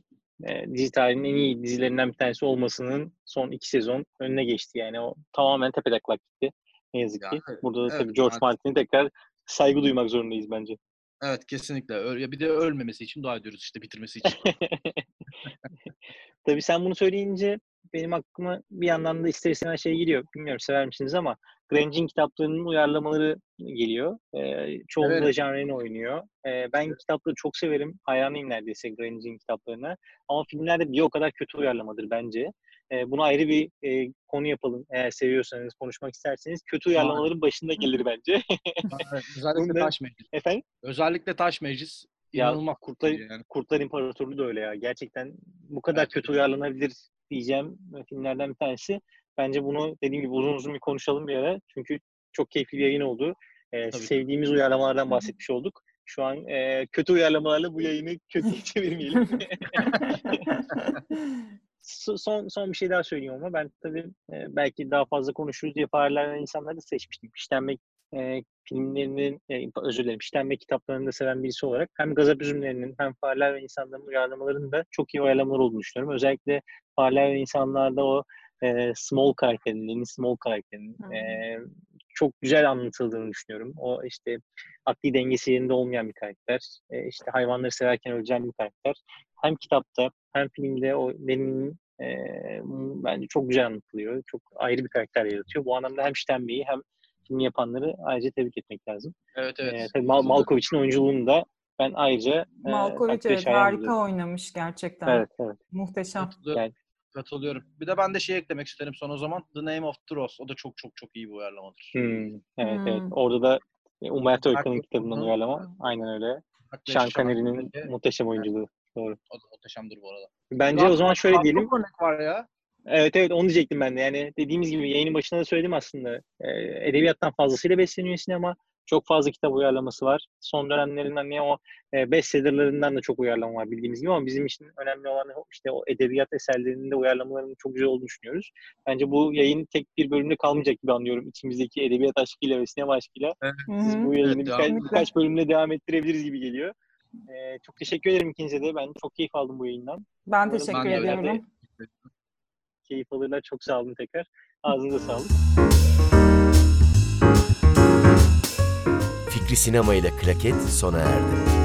e, dizi tarihinin en iyi dizilerinden bir tanesi olmasının son iki sezon önüne geçti. Yani o tamamen tepetaklak gitti. Ne yazık Ya, ki. Burada da evet, tabii George maalesef. Martin'e tekrar saygı duymak zorundayız bence. Evet kesinlikle. Bir de ölmemesi için dua ediyoruz işte bitirmesi için. Tabii sen bunu söyleyince benim aklıma bir yandan da ister istemez şey geliyor. Bilmiyorum sever misiniz ama Grange'in kitaplarının uyarlamaları geliyor. Ee, çoğunda Severim. Jean Reno oynuyor. Ee, ben kitapları çok severim. Hayranıyım neredeyse Grange'in kitaplarına. Ama filmlerde bir o kadar kötü uyarlamadır bence. Ee, bunu ayrı bir e, konu yapalım. Eğer seviyorsanız, konuşmak isterseniz. Kötü uyarlamaların başında gelir bence. Evet, Özellikle Taş Meclis. Efendim? Özellikle Taş Meclis Ya, inanılmaz Kurtlar, yani. Kurtlar İmparatorluğu da öyle ya. Gerçekten bu kadar Evet. kötü uyarlanabilir diyeceğim filmlerden bir tanesi. Bence bunu dediğim gibi uzun uzun bir konuşalım bir ara. Çünkü çok keyifli bir yayın oldu. Ee, Tabii. sevdiğimiz uyarlamalardan bahsetmiş olduk. Şu an e, kötü uyarlamalarla bu yayını kötüye çevirmeyelim. So- son son bir şey daha söyleyeyim ama ben tabii e, belki daha fazla konuşuruz diye farelerden insanları seçmiştim. İşlenmek e, filmlerinin, e, özür dilerim, işlenme kitaplarını da seven birisi olarak hem gazap üzümlerinin hem fareler ve insanların uyarlamalarının da çok iyi uyarlamalar olduğunu düşünüyorum. Özellikle fareler ve insanlarda o e, small karakterinin, small karakterinin Hı. e, çok güzel anlatıldığını düşünüyorum. O işte akli dengesi yerinde olmayan bir karakter. E, işte hayvanları severken öleceğim bir karakter. Hem kitapta hem filmde o Lenny'nin e, bence çok güzel anlatılıyor. Çok ayrı bir karakter yaratıyor. Bu anlamda hem Steinbeck'i hem filmi yapanları ayrıca tebrik etmek lazım. Evet evet. Ee, tabii Mal- Malkovich'in oyunculuğunu da ben ayrıca e, Malkovich takdire evet harika oynamış gerçekten. Evet, evet. Muhteşem. Yani- Katılıyorum. Bir de ben de şey eklemek isterim son o zaman. The Name of the Rose. O da çok çok çok iyi bir uyarlamadır. Hmm, evet, evet. Hmm. Orada da Umberto Eco'nun Haklısın. kitabından uyarlama. Aynen öyle. Sean Connery'nin Connery, muhteşem oyunculuğu. Doğru. O da muhteşemdir bu arada. Bence o zaman şöyle Daha diyelim. Örnek var ya. Evet evet onu diyecektim ben de. Yani dediğimiz gibi yayının başında da söyledim aslında. Ee, edebiyattan fazlasıyla besleniyor sinema. Çok fazla kitap uyarlaması var. Son dönemlerinden ne o e, bestsellerlerinden de çok uyarlama var bildiğimiz gibi ama bizim için önemli olan işte o edebiyat eserlerinin de uyarlamalarının çok güzel olduğunu düşünüyoruz. Bence bu yayın tek bir bölümde kalmayacak gibi anlıyorum. İçimizdeki edebiyat aşkıyla ve sinema aşkıyla. Biz hı. bu yayını Evet, birkaç, birkaç bölümle devam ettirebiliriz gibi geliyor. Ee, çok teşekkür ederim ikinize de. Ben çok keyif aldım bu yayından. Ben Umarım teşekkür ediyorum. Keyif alırlar. Çok sağ olun tekrar. Ağzınıza sağlık. Fikri Sinema ile Klaket sona erdi.